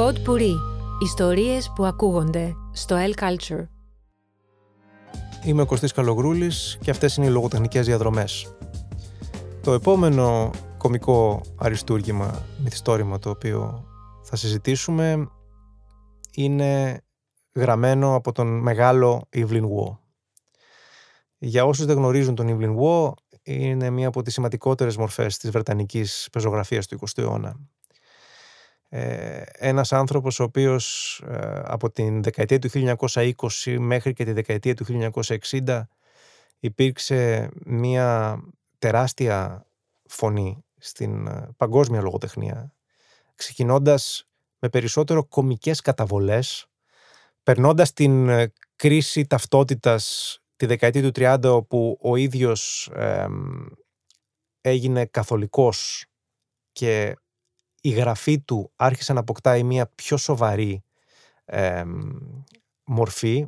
Pod Puri. Ιστορίες που ακούγονται στο El Culture. Είμαι ο Κωστής Καλογρούλης και αυτές είναι οι λογοτεχνικές διαδρομές. Το επόμενο κομικό αριστούργημα, μυθιστόρημα το οποίο θα συζητήσουμε είναι γραμμένο από τον μεγάλο Evelyn Waugh. Για όσους δεν γνωρίζουν τον Evelyn Waugh, είναι μία από τις σημαντικότερες μορφές της βρετανικής πεζογραφίας του 20ου αιώνα. Ε, ένας άνθρωπος ο οποίος ε, από την δεκαετία του 1920 μέχρι και τη δεκαετία του 1960 υπήρξε μία τεράστια φωνή στην ε, παγκόσμια λογοτεχνία ξεκινώντας με περισσότερο κομικές καταβολές περνώντας την ε, κρίση ταυτότητας τη δεκαετία του 30 όπου ο ίδιος έγινε καθολικός και η γραφή του άρχισε να αποκτάει μια πιο σοβαρή μορφή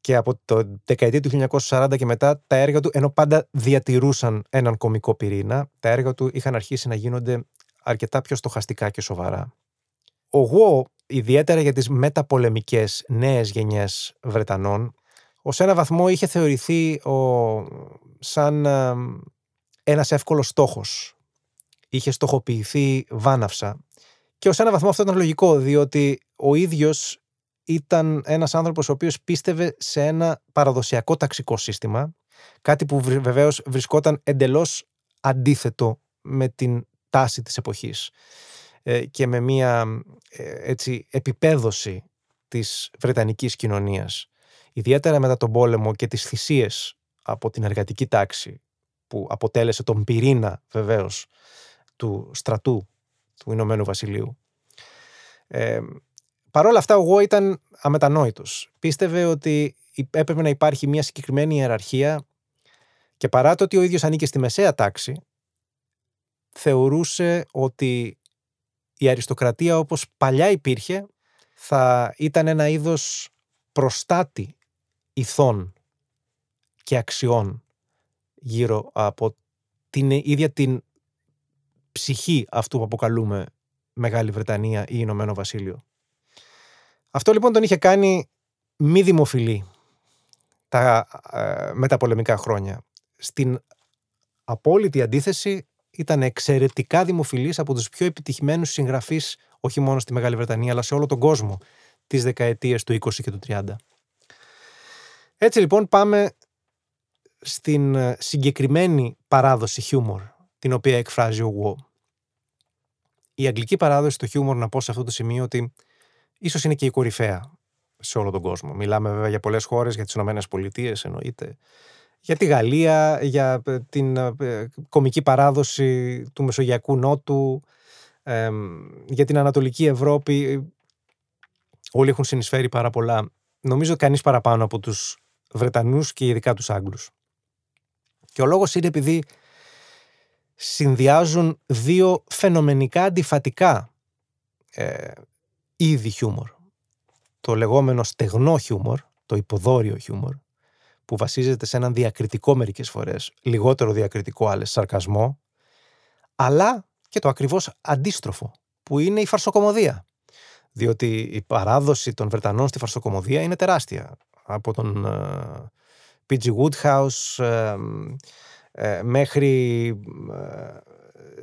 και από το δεκαετία του 1940 και μετά τα έργα του, ενώ πάντα διατηρούσαν έναν κομικό πυρήνα, τα έργα του είχαν αρχίσει να γίνονται αρκετά πιο στοχαστικά και σοβαρά. Ο Γουό, ιδιαίτερα για τις μεταπολεμικές νέες γενιές Βρετανών, ως ένα βαθμό είχε θεωρηθεί ο, σαν ε, ένας εύκολος στόχος. Είχε στοχοποιηθεί βάναυσα. Και ως ένα βαθμό αυτό ήταν λογικό, διότι ο ίδιος ήταν ένας άνθρωπος ο οποίος πίστευε σε ένα παραδοσιακό ταξικό σύστημα, κάτι που βεβαίως βρισκόταν εντελώς αντίθετο με την τάση της εποχής ε, και με μια ε, έτσι, επιπέδωση της Βρετανικής κοινωνίας ιδιαίτερα μετά τον πόλεμο και τις θυσίες από την εργατική τάξη που αποτέλεσε τον πυρήνα βεβαίως του στρατού του Ηνωμένου Βασιλείου. Ε, Παρ' όλα αυτά, ο Γουό ήταν αμετανόητος. Πίστευε ότι έπρεπε να υπάρχει μια συγκεκριμένη ιεραρχία και παρά το ότι ο ίδιος ανήκε στη μεσαία τάξη, θεωρούσε ότι η αριστοκρατία όπως παλιά υπήρχε θα ήταν ένα είδος προστάτη ηθών και αξιών γύρω από την ίδια την ψυχή αυτού που αποκαλούμε Μεγάλη Βρετανία ή Ηνωμένο Βασίλειο. Αυτό λοιπόν τον είχε κάνει μη δημοφιλή τα ε, μεταπολεμικά χρόνια. Στην απόλυτη αντίθεση ήταν εξαιρετικά δημοφιλής από τους πιο επιτυχημένους συγγραφείς όχι μόνο στη Μεγάλη Βρετανία αλλά σε όλο τον κόσμο τις δεκαετίες του 20 και του 30. Έτσι λοιπόν πάμε στην ε, συγκεκριμένη παράδοση χιούμορ την οποία εκφράζει ο Γουό. Η αγγλική παράδοση του χιούμορ να πω σε αυτό το σημείο ότι ίσως είναι και η κορυφαία σε όλο τον κόσμο. Μιλάμε βέβαια για πολλές χώρες, για τις Ηνωμένες Πολιτείες εννοείται, για τη Γαλλία, για ε, την ε, κομική παράδοση του Μεσογειακού Νότου, για την Ανατολική Ευρώπη. Όλοι έχουν συνεισφέρει πάρα πολλά. Νομίζω κανείς παραπάνω από τους Βρετανούς και ειδικά τους Άγγλους. Και ο λόγος είναι επειδή συνδυάζουν δύο φαινομενικά αντιφατικά ε, είδη χιούμορ. Το λεγόμενο στεγνό χιούμορ, το υποδόριο χιούμορ, που βασίζεται σε έναν διακριτικό μερικές φορές, λιγότερο διακριτικό άλλες, σαρκασμό, αλλά και το ακριβώς αντίστροφο, που είναι η φαρσοκομωδία. Διότι η παράδοση των Βρετανών στη φαρσοκομωδία είναι τεράστια από τον P.G. Ε, Woodhouse ε, ε, μέχρι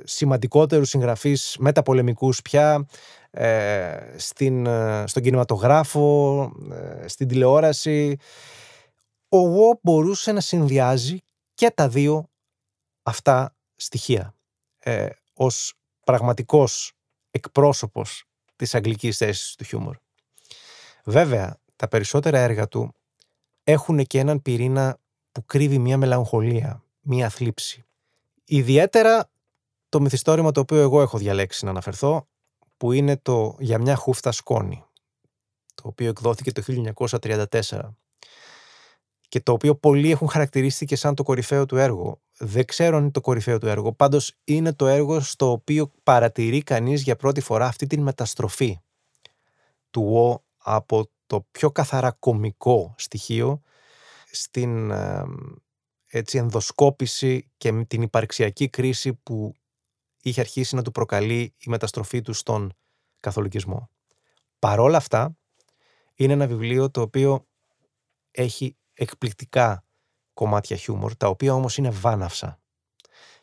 σημαντικότερους συγγραφείς μεταπολεμικούς πια στην, στον κινηματογράφο, στην τηλεόραση. Ο Γουό μπορούσε να συνδυάζει και τα δύο αυτά στοιχεία ε, ως πραγματικός εκπρόσωπος της αγγλικής θέσης του χιούμορ. Βέβαια, τα περισσότερα έργα του έχουν και έναν πυρήνα που κρύβει μια μελαγχολία, μια θλίψη. Ιδιαίτερα το μυθιστόρημα το οποίο εγώ έχω διαλέξει να αναφερθώ, που είναι το «Για μια χούφτα σκόνη», το οποίο εκδόθηκε το 1934 και το οποίο πολλοί έχουν χαρακτηρίσει και σαν το κορυφαίο του έργο. Δεν ξέρω αν είναι το κορυφαίο του έργο, πάντως είναι το έργο στο οποίο παρατηρεί κανείς για πρώτη φορά αυτή την μεταστροφή του Ου από το πιο καθαρά κομικό στοιχείο στην έτσι, ενδοσκόπηση και την υπαρξιακή κρίση που είχε αρχίσει να του προκαλεί η μεταστροφή του στον καθολικισμό. Παρόλα αυτά, είναι ένα βιβλίο το οποίο έχει εκπληκτικά κομμάτια χιούμορ, τα οποία όμως είναι βάναυσα.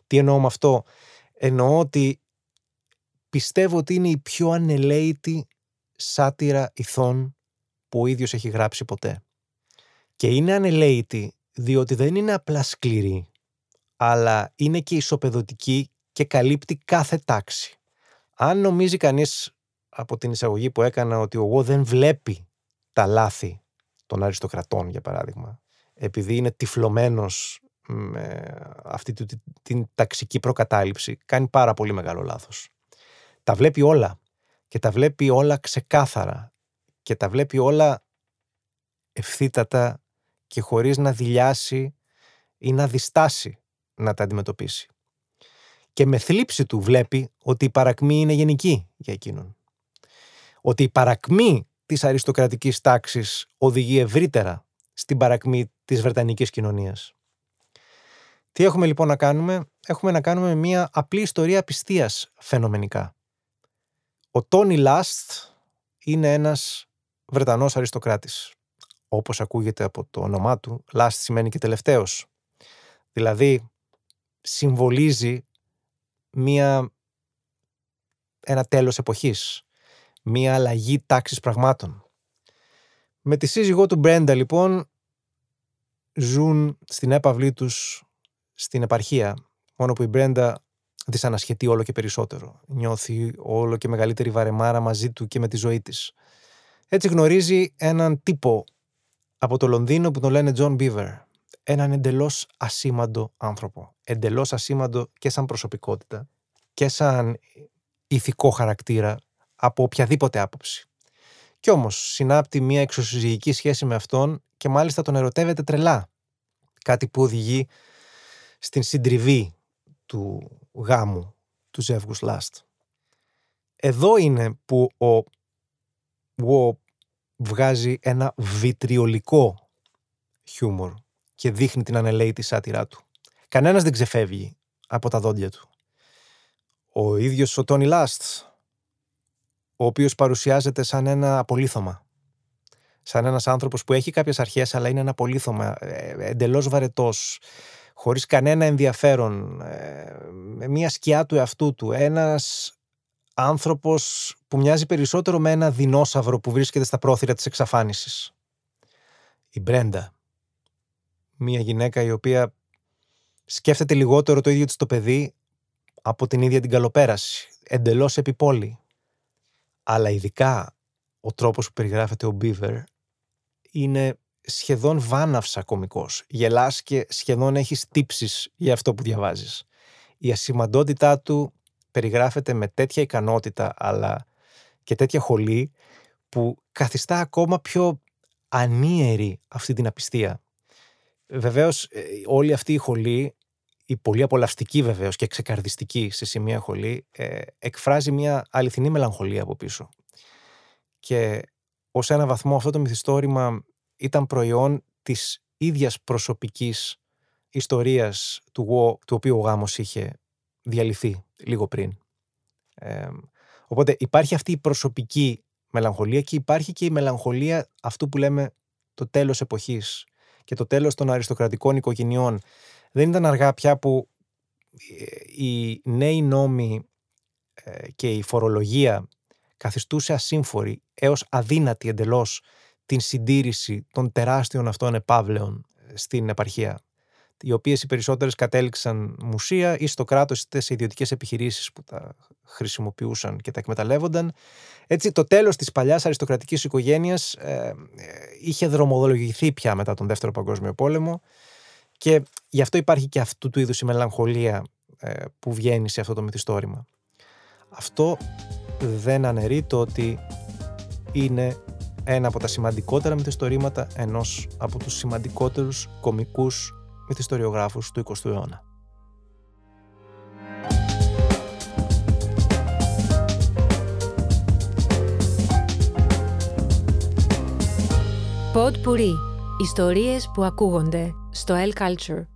Τι εννοώ με αυτό; Εννοώ ότι πιστεύω ότι είναι η πιο ανελαίτη σάτυρα ηθών που ο ίδιος έχει γράψει ποτέ. Και είναι ανελαίτη διότι δεν είναι απλά σκληρή, αλλά είναι και ισοπεδωτική και καλύπτει κάθε τάξη. Αν νομίζει κανείς από την εισαγωγή που έκανα ότι ο δεν βλέπει τα λάθη των αριστοκρατών, για παράδειγμα, επειδή είναι τυφλωμένος με αυτή την ταξική προκατάληψη, κάνει πάρα πολύ μεγάλο λάθος. Τα βλέπει όλα και τα βλέπει όλα ξεκάθαρα και τα βλέπει όλα ευθύτατα και χωρίς να δηλιάσει ή να διστάσει να τα αντιμετωπίσει. Και με θλίψη του βλέπει ότι η παρακμή είναι γενική για εκείνον. Ότι η παρακμή της αριστοκρατικής τάξης οδηγεί ευρύτερα στην παρακμή της Βρετανικής κοινωνίας. Τι έχουμε λοιπόν να κάνουμε; Έχουμε να κάνουμε μια απλή ιστορία πιστείας φαινομενικά. Ο Τόνι Λάστ είναι ένας Βρετανός αριστοκράτης. Όπως ακούγεται από το όνομά του, Last σημαίνει και τελευταίος. Δηλαδή, συμβολίζει μία, ένα τέλος εποχής, μία αλλαγή τάξης πραγμάτων. Με τη σύζυγό του Μπρέντα λοιπόν ζουν στην έπαυλή τους στην επαρχία, μόνο που η Μπρέντα δυσανασχετεί όλο και περισσότερο. Νιώθει όλο και μεγαλύτερη βαρεμάρα μαζί του και με τη ζωή της. Έτσι γνωρίζει έναν τύπο από το Λονδίνο που τον λένε John Beaver. Έναν εντελώς ασήμαντο άνθρωπο. Εντελώς ασήμαντο και σαν προσωπικότητα και σαν ηθικό χαρακτήρα από οποιαδήποτε άποψη. Κι όμως συνάπτει μια εξωσυζυγική σχέση με αυτόν και μάλιστα τον ερωτεύεται τρελά. Κάτι που οδηγεί στην συντριβή του γάμου του ζεύγους Λάστ. Εδώ είναι που ο Βο βγάζει ένα βιτριολικό χιούμορ και δείχνει την ανελαίτη σάτυρά του. Κανένας δεν ξεφεύγει από τα δόντια του. Ο ίδιος ο Τόνι Λάστς, ο οποίος παρουσιάζεται σαν ένα απολύθωμα. Σαν ένας άνθρωπος που έχει κάποιες αρχές αλλά είναι ένα απολύθωμα, ε, εντελώς βαρετός, χωρίς κανένα ενδιαφέρον, ε, με μια σκιά του εαυτού του, ένας άνθρωπος που μοιάζει περισσότερο με ένα δεινόσαυρο που βρίσκεται στα πρόθυρα της εξαφάνισης. Η Μπρέντα, μια γυναίκα η οποία σκέφτεται λιγότερο το ίδιο της το παιδί από την ίδια την καλοπέραση, εντελώς επιπόλη. Αλλά ειδικά ο τρόπος που περιγράφεται ο Μπίβερ είναι σχεδόν βάναυσα κομικός. Γελάς και σχεδόν έχεις τύψεις για αυτό που διαβάζεις. Η ασημαντότητά του περιγράφεται με τέτοια ικανότητα αλλά και τέτοια χολή που καθιστά ακόμα πιο ανίερη αυτή την απιστία. Βεβαίως ε, όλη αυτή η χολή, η πολύ απολαυστική βεβαίως και ξεκαρδιστική σε σημεία χολή, ε, εκφράζει μια αληθινή μελαγχολία από πίσω. Και ως ένα βαθμό αυτό το μυθιστόρημα ήταν προϊόν της ίδιας προσωπικής ιστορίας του, του οποίου ο γάμος είχε διαλυθεί λίγο πριν. οπότε υπάρχει αυτή η προσωπική μελαγχολία και υπάρχει και η μελαγχολία αυτού που λέμε το τέλος εποχής και το τέλος των αριστοκρατικών οικογενειών. Δεν ήταν αργά πια που ε, οι νέοι νόμοι ε, και η φορολογία καθιστούσε ασύμφορη έως αδύνατη εντελώς την συντήρηση των τεράστιων αυτών επαύλεων ε, στην επαρχία οι οποίες οι περισσότερες κατέληξαν μουσεία ή στο κράτος είτε σε ιδιωτικές επιχειρήσεις που τα χρησιμοποιούσαν και τα εκμεταλλεύονταν. Έτσι το τέλος της παλιάς αριστοκρατικής οικογένειας ε, ε, είχε δρομοδολογηθεί πια μετά τον Δεύτερο Παγκόσμιο Πόλεμο και γι' αυτό υπάρχει και αυτού του είδους η μελαγχολία ε, που βγαίνει σε αυτό το μυθιστόρημα. Αυτό δεν αναιρεί το ότι είναι ένα από τα σημαντικότερα μυθιστορήματα ενός από τους σημαντικότερους κομικούς μυθιστοριογράφους τους 20ου αιώνα. Pod Puri. Ιστορίες που ακούγονται στο El Culture.